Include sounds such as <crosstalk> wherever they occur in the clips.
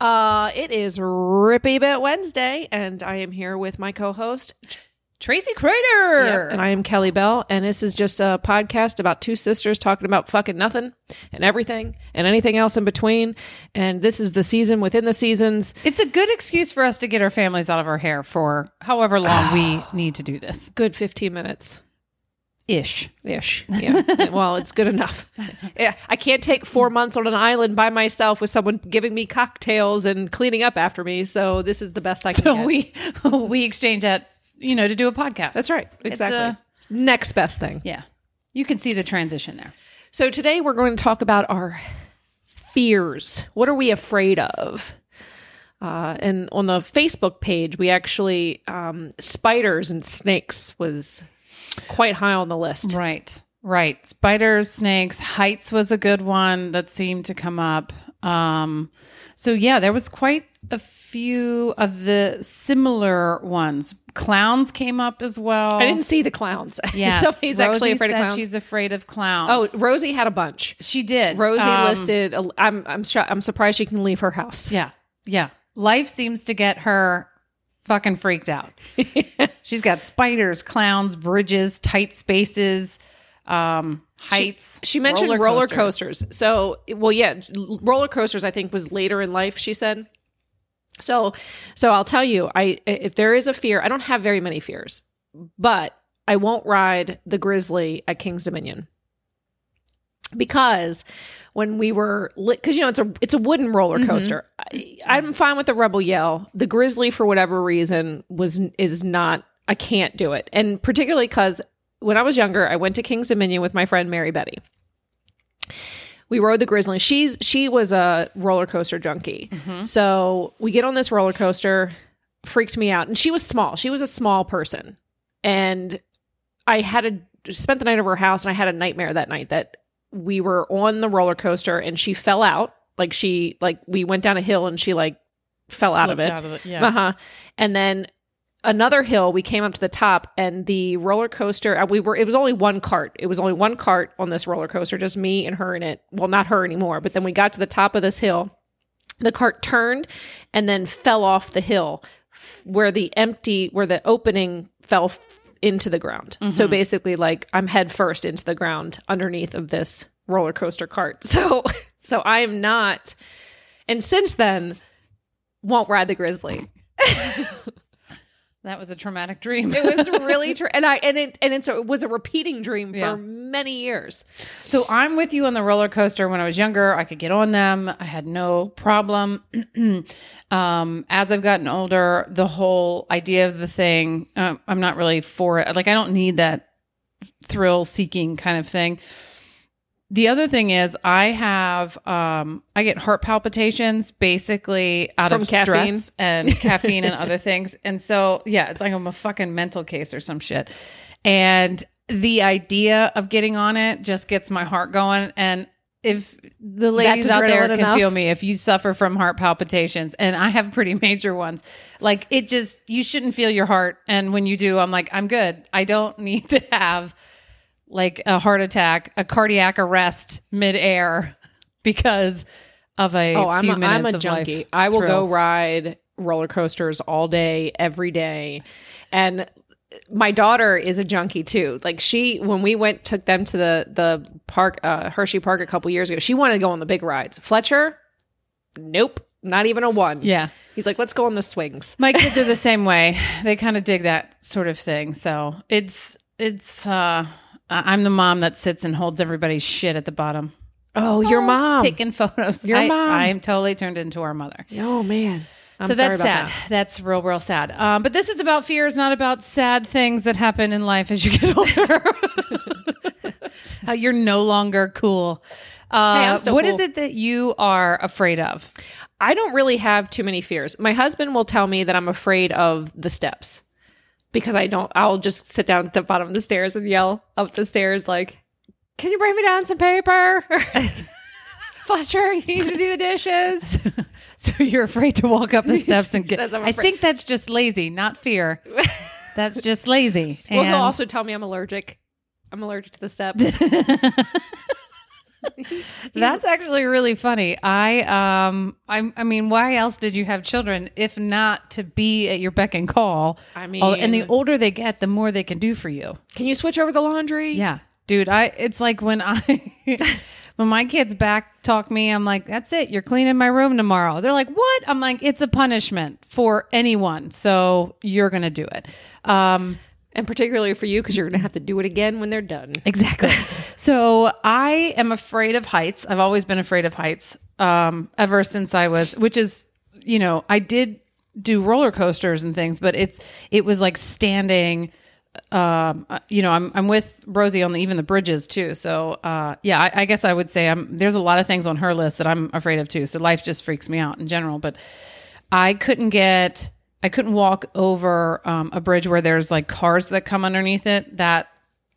Uh, it is Rippy Bit Wednesday, and I am here with my co-host, Tracy Crater. and I am Kelly Bell, and this is just a podcast about two sisters talking about fucking nothing and everything and anything else in between. And this is the season within the seasons. it's a good excuse for us to get our families out of our hair for however long we <sighs> need to do this. Good fifteen minutes. Ish. Ish. Yeah. well, it's good enough. <laughs> Yeah. I can't take four months on an island by myself with someone giving me cocktails and cleaning up after me. So this is the best I can So get. we <laughs> we exchange that, you know, to do a podcast. That's right. It's, Exactly. uh, Next best thing. yeah. You can see the transition there. So today we're going to talk about our fears. What are we afraid of? Uh, and on the Facebook page, we actually um, spiders and snakes was quite high on the list. Right. Right. Spiders, snakes, heights was a good one that seemed to come up. Um, so yeah, there was quite a few of the similar ones. Clowns came up as well. I didn't see the clowns. <laughs> Yes. Somebody's actually Rosie afraid of clowns. She's afraid of clowns. oh, Rosie had a bunch. she did. Rosie Um, listed. a- I'm I'm sure, I'm surprised she can leave her house. Yeah. Yeah. Life seems to get her fucking freaked out. <laughs> She's got spiders, clowns, bridges, tight spaces, um, heights. She mentioned roller, coasters. So, well, yeah, roller coasters. I think was later in life. She said. So, so I'll tell you, I if there is a fear, I don't have very many fears, but I won't ride the Grizzly at Kings Dominion because when we were because you know it's a it's a wooden roller coaster. I, I'm fine with the Rebel Yell. The Grizzly, for whatever reason, was is not. I can't do it, and particularly because when I was younger, I went to Kings Dominion with my friend Mary Betty. We rode the Grizzly. She's she was a roller coaster junkie. So we get on this roller coaster, freaked me out, and she was small. She was a small person, and I had a spent the night over her house, and I had a nightmare that night that we were on the roller coaster and she fell out. Like she like we went down a hill and she like fell out of it. out of it, yeah. Uh-huh. And then another hill, we came up to the top and the roller coaster, uh, we were, it was only one cart. It was only one cart on this roller coaster, just me and her in it. Well, not her anymore, but then we got to the top of this hill. The cart turned and then fell off the hill where the empty, where the opening fell into the ground. So basically, like I'm head first into the ground underneath of this roller coaster cart. <laughs> So, so I am not, and since then, won't ride the Grizzly. <laughs> That was a traumatic dream. It was <laughs> really true, and I and it and it's a, it was a repeating dream for Yeah. many years. So I'm with you on the roller coaster. When I was younger, I could get on them. I had no problem. <clears throat> um, as I've gotten older, the whole idea of the thing, um, I'm not really for it. Like I don't need that thrill seeking kind of thing. The other thing is I have um I get heart palpitations basically out From of caffeine? stress and <laughs> caffeine and other things. And so yeah, it's like I'm a fucking mental case or some shit. And the idea of getting on it just gets my heart going and if the ladies out there can enough? feel me if you suffer from heart palpitations and I have pretty <laughs> major ones like it just you shouldn't feel your heart and when you do I'm like I'm good I don't need to have like a heart attack, a cardiac arrest midair <laughs> because of a Oh, I'm a, minutes I'm a of junkie. life I will thrills. go ride roller coasters all day, every day, and my daughter is a junkie too. Like she, when we went, took them to the the park, uh, Hershey Park a couple years ago. She wanted to go on the big rides. Fletcher, nope, not even a one. Yeah. he's like, let's go on the swings. My kids are the <laughs> same way. They kind of dig that sort of thing. So it's it's uh I'm the mom that sits and holds everybody's shit at the bottom. Oh, your mom. taking photos. Your I, mom. I am totally turned into our mother. oh man. I'm so that's sad. that. That's real, real sad. Um, but this is about fears, not about sad things that happen in life as you get <laughs> older. How you're no longer cool. Uh, Hey, what is cool. it that you are afraid of? I don't really have too many fears. My husband will tell me that I'm afraid of the steps because I don't. I'll just sit down at the bottom of the stairs and yell up the stairs like, "Can you bring me down some paper?" <laughs> Fletcher, you need to do the dishes. <laughs> So you're afraid to walk up the <laughs> steps and get. I think that's just lazy, not fear. That's just lazy. well, he'll also tell me I'm allergic. I'm allergic to the steps. <laughs> That's actually really funny. I um I I mean, why else did you have children if not to be at your beck and call? I Al- and the older they get, the more they can do for you. Can you switch over the laundry? Yeah, dude. I it's like when I <laughs> when my kids back talk me, I'm like, that's it. You're cleaning my room tomorrow. They're like, what? I'm like, it's a punishment for anyone, so you're gonna do it. Um, And particularly for you, because you're going to have to do it again when they're done. Exactly. <laughs> so I am afraid of heights. I've always been afraid of heights um, ever since I was, which is, you know, I did do roller coasters and things, but it's it was like standing. Um, uh, you know, I'm I'm with Rosie on the, even the bridges too. So uh, yeah, I, I guess I would say I'm. There's a lot of things on her list that I'm afraid of too. So life just freaks me out in general. But I couldn't get. I couldn't walk over um, a bridge where there's like cars that come underneath it. That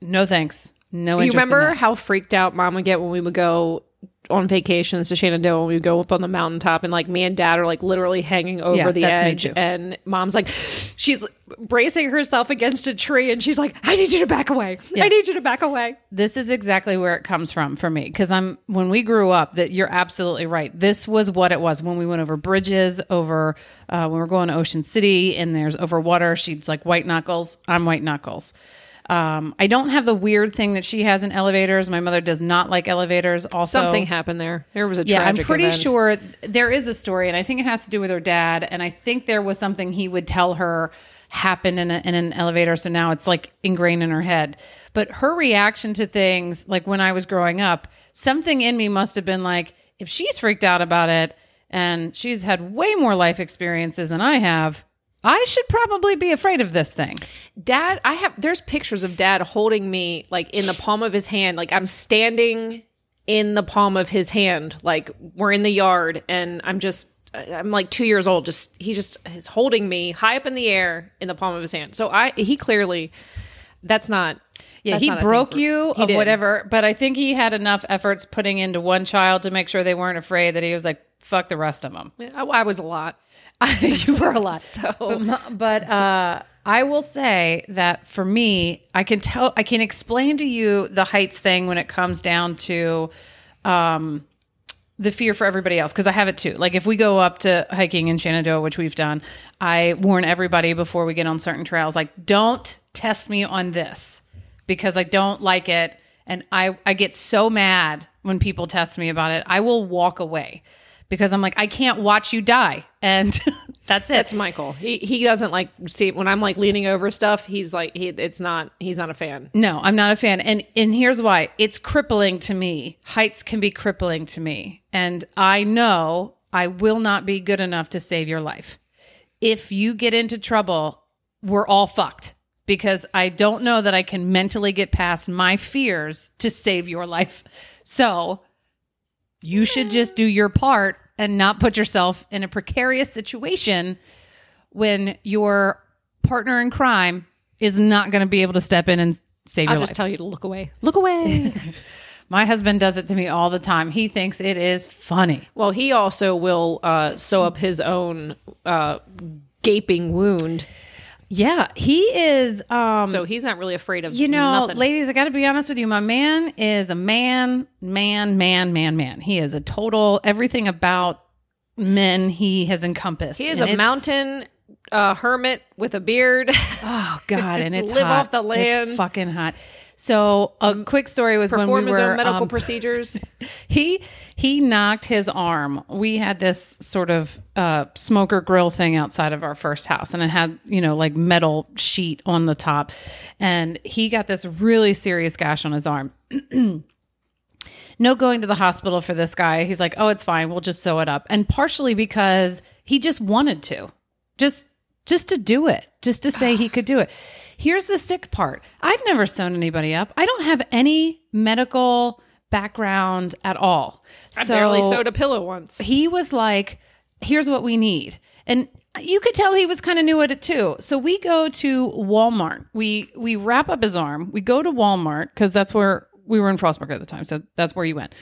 no thanks. No You remember how freaked out mom would get when we would go on vacations to Shenandoah and we would go up on the mountaintop and like me and dad are like literally hanging over Yeah, the edge and mom's like she's bracing herself against a tree and she's like I need you to back away. I need you to back away. This is exactly where it comes from for me because I'm when we grew up. That you're absolutely right. This was what it was when we went over bridges, over uh, when we're going to Ocean City, and there's over water. She's like white knuckles. I'm white knuckles. Um, I don't have the weird thing that she has in elevators. My mother does not like elevators. Also, Something happened there. There was a yeah, I'm pretty event. sure there is a story, and I think it has to do with her dad. And I think there was something he would tell her happened in, a, in an elevator. So now it's like ingrained in her head. But her reaction to things, like when I was growing up, something in me must have been like, if she's freaked out about it and she's had way more life experiences than I have, I should probably be afraid of this thing. Dad, I have there's pictures of dad holding me like in the palm of his hand, like I'm standing in the palm of his hand, like we're in the yard and I'm just I'm like 2 years old, just he just is holding me high up in the air in the palm of his hand. So I he clearly that's not Yeah, that's he not a thing broke you he of did. whatever, but I think he had enough efforts putting into one child to make sure they weren't afraid that he was like, fuck the rest of them. I, I was a lot. <laughs> you were a lot. <laughs> So But, my- but uh, I will say that for me, I can tell, I can explain to you the heights thing when it comes down to um, the fear for everybody else because I have it too. Like if we go up to hiking in Shenandoah, which we've done, I warn everybody before we get on certain trails, like don't test me on this because I don't like it, and I I get so mad when people test me about it. I will walk away because I'm like I can't watch you die, and <laughs> that's it. that's Michael. He he doesn't like see when I'm like leaning over stuff, he's like he it's not he's not a fan. No, I'm not a fan. And and here's why. It's crippling to me. Heights can be crippling to me. And I know I will not be good enough to save your life. If you get into trouble, we're all fucked because I don't know that I can mentally get past my fears to save your life. So, you should just do your part and not put yourself in a precarious situation when your partner in crime is not going to be able to step in and save I'll your just tell you to look away. Look away. <laughs> My husband does it to me all the time. He thinks it is funny. Well, he also will uh, sew up his own uh, gaping wound, Yeah, he is. Um, so he's not really afraid of you know, nothing. ladies, I got to be honest with you. My man is a man, man, man, man, man. He is a total everything about men he has encompassed. he is And a mountain uh, hermit with a beard. Oh God, and <laughs> it's Live hot. off the land. It's fucking hot. So a quick story was when we his were own medical um, <laughs> procedures. he he knocked his arm. We had this sort of uh, smoker grill thing outside of our first house, and it had you know like metal sheet on the top, and he got this really serious gash on his arm. <clears throat> no going to the hospital for this guy. He's like, oh, it's fine. We'll just sew it up, and partially because he just wanted to, just just to do it, just to say he <sighs> could do it. Here's the sick part. I've never sewn anybody up. I don't have any medical background at all. I barely sewed a pillow once. he was like, here's what we need. And you could tell he was kind of new at it too. So we go to Walmart. We we wrap up his arm. We go to Walmart because that's where we were in Frostburg at the time. So that's where you went.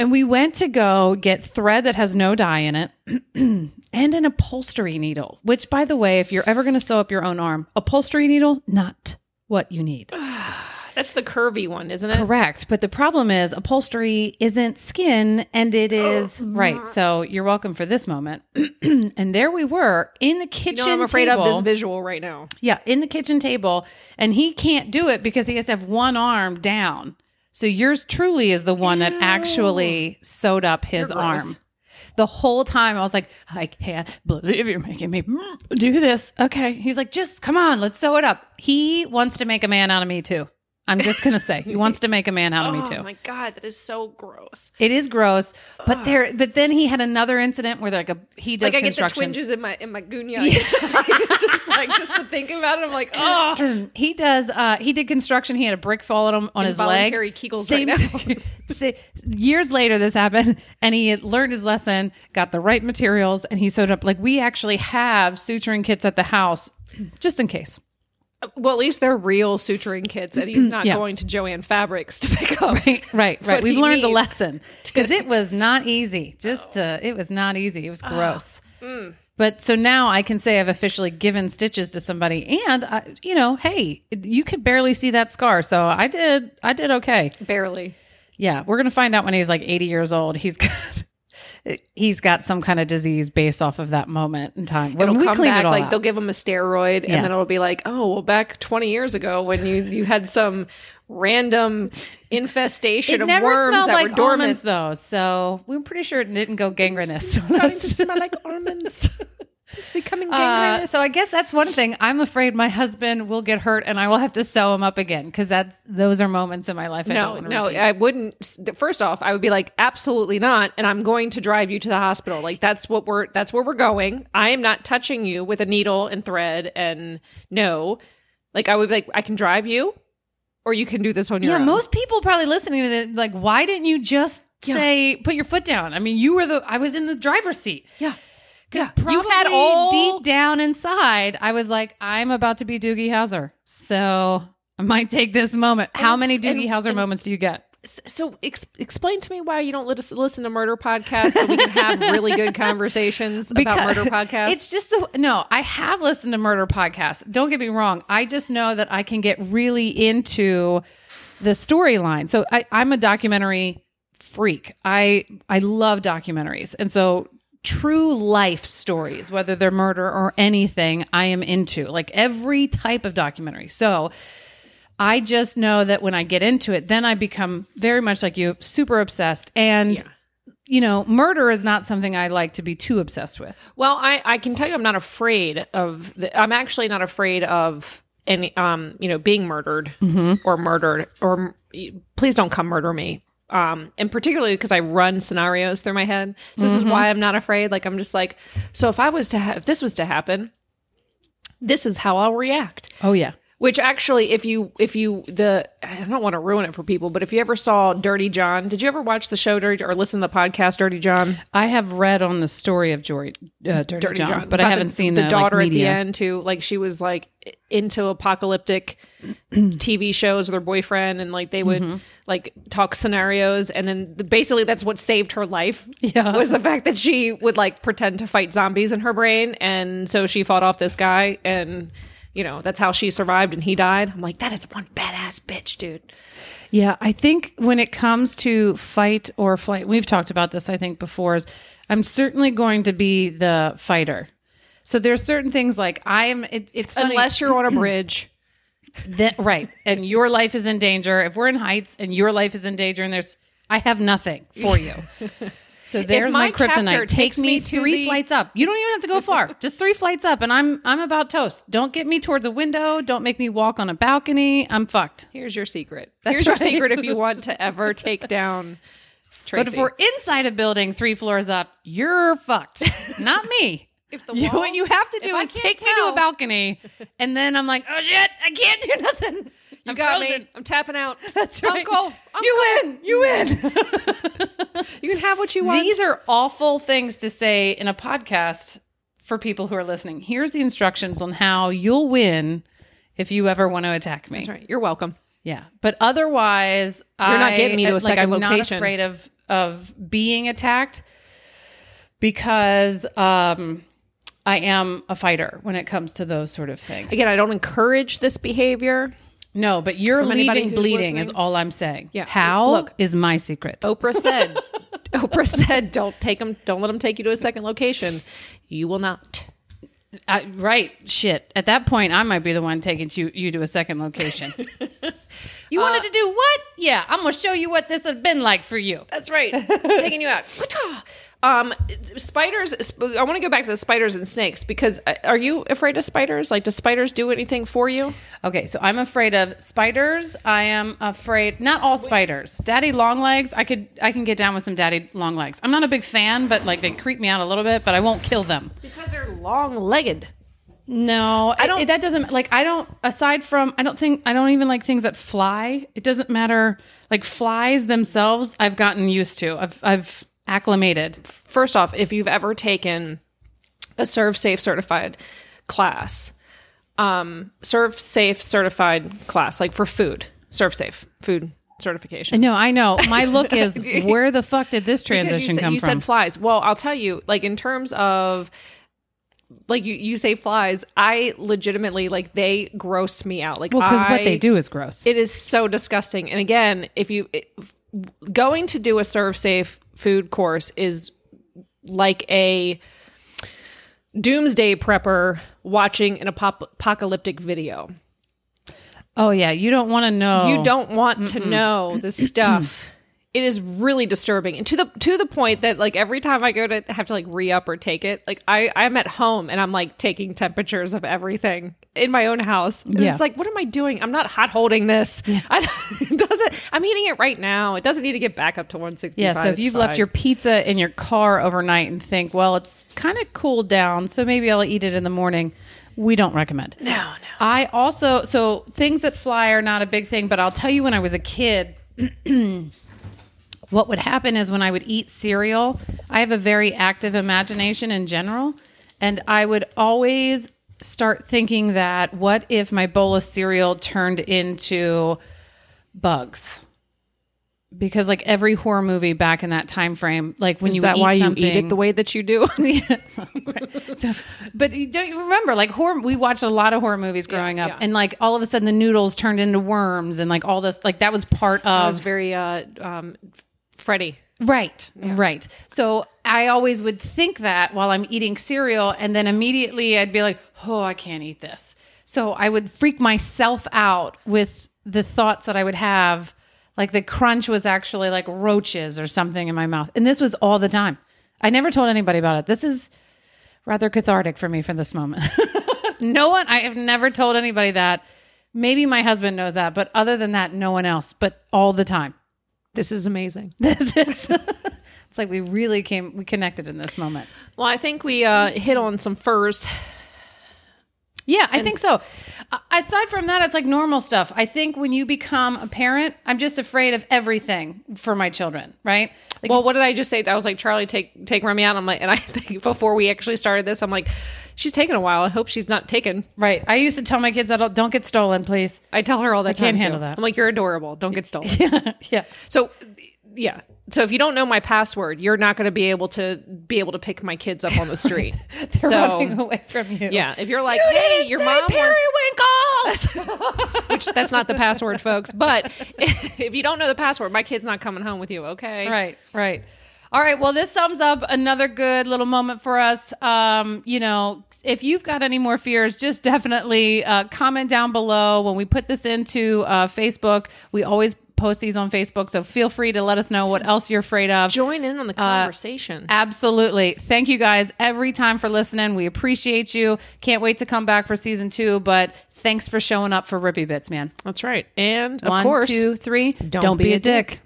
And we went to go get thread that has no dye in it <clears throat> and an upholstery needle, which, by the way, if you're ever going to sew up your own arm, upholstery needle, not what you need. <sighs> That's the curvy one, isn't it? Correct. But the problem is upholstery isn't skin and it oh, is right. So you're welcome for this moment. <clears throat> and there we were in the You kitchen. know, I'm afraid table. of this visual right now. Yeah, in the kitchen table. And he can't do it because he has to have one arm down. So yours truly is the one that actually sewed up his arm. The whole time I was like, I can't believe you're making me do this. Okay. He's like, just come on, let's sew it up. He wants to make a man out of me too. I'm just gonna say he wants to make a man out of me <laughs> too. Oh my god, that is so gross. It is gross, but there. But then he had another incident where like a he does construction. Like I get the twinges in my in my gunya. <laughs> <laughs> just like just to think about it, I'm like, oh, <clears throat> he does. Uh, he did construction. He had a brick fall on him on his leg. Kegels right now. Years later, this happened, and he had learned his lesson, got the right materials, and he sewed up. Like we actually have suturing kits at the house, just in case. Well, at least they're real suturing kits, and he's not Yeah. going to Jo-Ann Fabrics to pick up. Right, right, right. <laughs> We've learned the needs. lesson <laughs> because it was not easy. Just uh, it was not easy. It was gross. But so now I can say I've officially given stitches to somebody, and I, you know, hey, you could barely see that scar, so I did. I did okay. Barely. Yeah, we're gonna find out when he's like 80 years old. He's <laughs> got he's got some kind of disease based off of that moment in time. When It'll we come cleaned back it all like out. they'll give him a steroid, Yeah. and then it'll be like, oh, well, back 20 years ago when you you had some random infestation it of never worms smelled that like were dormant. almonds though, so we're pretty sure it didn't go gangrenous. It's starting to smell like <laughs> almonds. It's becoming Uh, so I guess that's one thing. I'm afraid my husband will get hurt and I will have to sew him up again because that those are moments in my life. I no, no, repeat. I wouldn't. First off, I would be like, absolutely not, and I'm going to drive you to the hospital. Like that's what we're that's where we're going. I am not touching you with a needle and thread, and no, like I would be like, I can drive you, or you can do this on your yeah, own. Yeah, most people probably listening to this, like, why didn't you just say put your foot down? I mean, you were the I was in the driver's seat. yeah. Because Yeah. You had all- deep down inside, I was like, I'm about to be Doogie Howser. So I might take this moment. How many Doogie and- Howser and- moments do you get? So ex- explain to me why you don't lis- listen to murder podcasts so we can have really good <laughs> conversations about murder podcasts. It's just the no. I have listened to murder podcasts. Don't get me wrong. I just know that I can get really into the storyline. So I, I'm a documentary freak. I I love documentaries, and so true life stories, whether they're murder or anything, I am into like every type of documentary. So. I just know that when I get into it, then I become very much like you, super obsessed. And, Yeah. you know, murder is not something I like to be too obsessed with. Well, I, I can tell you I'm not afraid of the, I'm actually not afraid of any um you know being murdered or murdered or please don't come murder me. Um and particularly because I run scenarios through my head. So this is why I'm not afraid. Like I'm just like so if I was to have if this was to happen, this is how I'll react. Oh, yeah. Which actually, if you if you the I don't want to ruin it for people, but if you ever saw Dirty John, did you ever watch the show Dirty or listen to the podcast Dirty John? I have read on the story of Jory, uh, Dirty, Dirty John, John, but I haven't the, seen the, the, daughter like, at the end who like she was like into apocalyptic TV shows with her boyfriend, and like they would Mm-hmm. like talk scenarios, and then the, basically that's what saved her life. Yeah. was the fact that she would like pretend to fight zombies in her brain, and so she fought off this guy, and you know that's how she survived, and he died. I'm like, that is one badass bitch, dude. Yeah, I think when it comes to fight or flight, we've talked about this, I think, before, is I'm certainly going to be the fighter. So there's certain things like I'm, it, it's funny. Unless you're on a <clears throat> bridge. that, right. And your life is in danger. If we're in heights and your life is in danger and there's, I have nothing for you. So there's my my, kryptonite. Take takes me, me three the- flights up. You don't even have to go far. <laughs> Just three flights up, and I'm I'm about toast. Don't get me towards a window. Don't make me walk on a balcony. I'm fucked. Here's your secret. That's Here's your secret if you <laughs> want to ever take down Tracy. But if we're inside a building, three floors up, you're fucked. <laughs> Not me. If the <laughs> You, wall- what you have to do is take me to a balcony, and then I'm like, oh shit, I can't do nothing. You I'm got frozen. me. I'm tapping out. <laughs> That's right. Uncle, You win. You win. <laughs> You can have what you want. These are awful things to say in a podcast for people who are listening. Here's the instructions on how you'll win if you ever want to attack me. That's right. You're welcome. Yeah, but otherwise, You're not I- getting me to a like, second I'm not afraid of of being attacked because um, I am a fighter when it comes to those sort of things. Again, I don't encourage this behavior. No, but you're leaving bleeding is all I'm saying. Yeah. How Look. is my secret. Oprah said, <laughs> Oprah said, don't take them, don't let them take you to a second location. You will not. I, right. Shit. At that point, I might be the one taking you, you to a second location. <laughs> you wanted uh, to do what? Yeah, I'm going to show you what this has been like for you. That's right. <laughs> Taking you out. Um, spiders. I want to go back to the spiders and snakes because uh, are you afraid of spiders? Like, do spiders do anything for you? Okay, so I'm afraid of spiders. I am afraid not all spiders. Daddy long legs, I could I can get down with some daddy long legs. I'm not a big fan, but like they creep me out a little bit, but I won't kill them. Because they're long-legged. No, I don't- don't. that doesn't like. I don't. Aside from, I don't think I don't even like things that fly. It doesn't matter. Like flies themselves, I've gotten used to. I've I've acclimated. First off, if you've ever taken a ServSafe certified class, um, ServSafe certified class, like for food, ServSafe food certification. No, I know. My <laughs> look is where the fuck did this transition said, come you from? You said flies. Well, I'll tell you, like in terms of like you, you say flies, I legitimately like they gross me out. Like well, because what they do is gross. it is so disgusting. And again, if you if, going to do a ServSafe food course is like a doomsday prepper watching an apop- apocalyptic video. oh yeah, you don't want to know. You don't want to know the stuff. <clears throat> it is really disturbing, and to the to the point that like every time I go to have to like re up or take it, like I I'm at home and I'm like taking temperatures of everything in my own house. And Yeah. It's like, what am I doing? I'm not hot holding this. <laughs> I, it doesn't. I'm eating it right now. It doesn't need to get back up to 165. Yeah, so if you've left your pizza in your car overnight and think, well, it's kind of cooled down, so maybe I'll eat it in the morning, we don't recommend. no no I also, so things that fly are not a big thing, but I'll tell you when I was a kid, <clears throat> what would happen is when I would eat cereal, I have a very active imagination in general, and I would always start thinking that what if my bowl of cereal turned into bugs? Because like every horror movie back in that time frame, like when is you that eat why something, you eat it the way that you do? <laughs> yeah. Right. So, but you don't you remember like horror? We watched a lot of horror movies growing up, yeah. and like all of a sudden the noodles turned into worms, and like all this, like that was part of I of was very uh um Freddy. right, right. So I always would think that while I'm eating cereal, and then immediately I'd be like, oh, I can't eat this. So I would freak myself out with the thoughts that I would have. Like the crunch was actually like roaches or something in my mouth. And this was all the time. I never told anybody about it. This is rather cathartic for me for this moment. <laughs> no one, I have never told anybody that. Maybe my husband knows that, but other than that, no one else, but all the time. This is amazing. <laughs> This is, <laughs> it's like we really came, we connected in this moment. Well, I think we uh hit on some furs. Yeah, I think so. Aside from that, it's like normal stuff. I think when you become a parent, I'm just afraid of everything for my children, right? Like, Well, what did I just say? I was like, Charlie, take take Remy out. I'm like, and I <laughs> think before we actually started this, I'm like, she's taking a while. I hope she's not taken. right. I used to tell my kids that don't, don't get stolen, please. I tell her all the time. can't too. handle that. I'm like, you're adorable. Don't get stolen. <laughs> yeah. yeah. So, yeah. So if you don't know my password, you're not going to be able to be able to pick my kids up on the street. <laughs> They're so running away from you. yeah, if you're like, hey, your mom wants, periwinkle. <laughs> which that's not the password, folks. But <laughs> if you don't know the password, my kid's not coming home with you. Okay. Right, right. All right. Well, this sums up another good little moment for us. Um, you know, if you've got any more fears, just definitely uh, comment down below. When we put this into uh, Facebook, we always post these on Facebook. So feel free to let us know what else you're afraid of. Join in on the uh, conversation. Absolutely. Thank you guys every time for listening. We appreciate you. Can't wait to come back for season two, but thanks for showing up for Rippy Bits, man. that's right. And of One, course, two, three. Don't, be, a dick.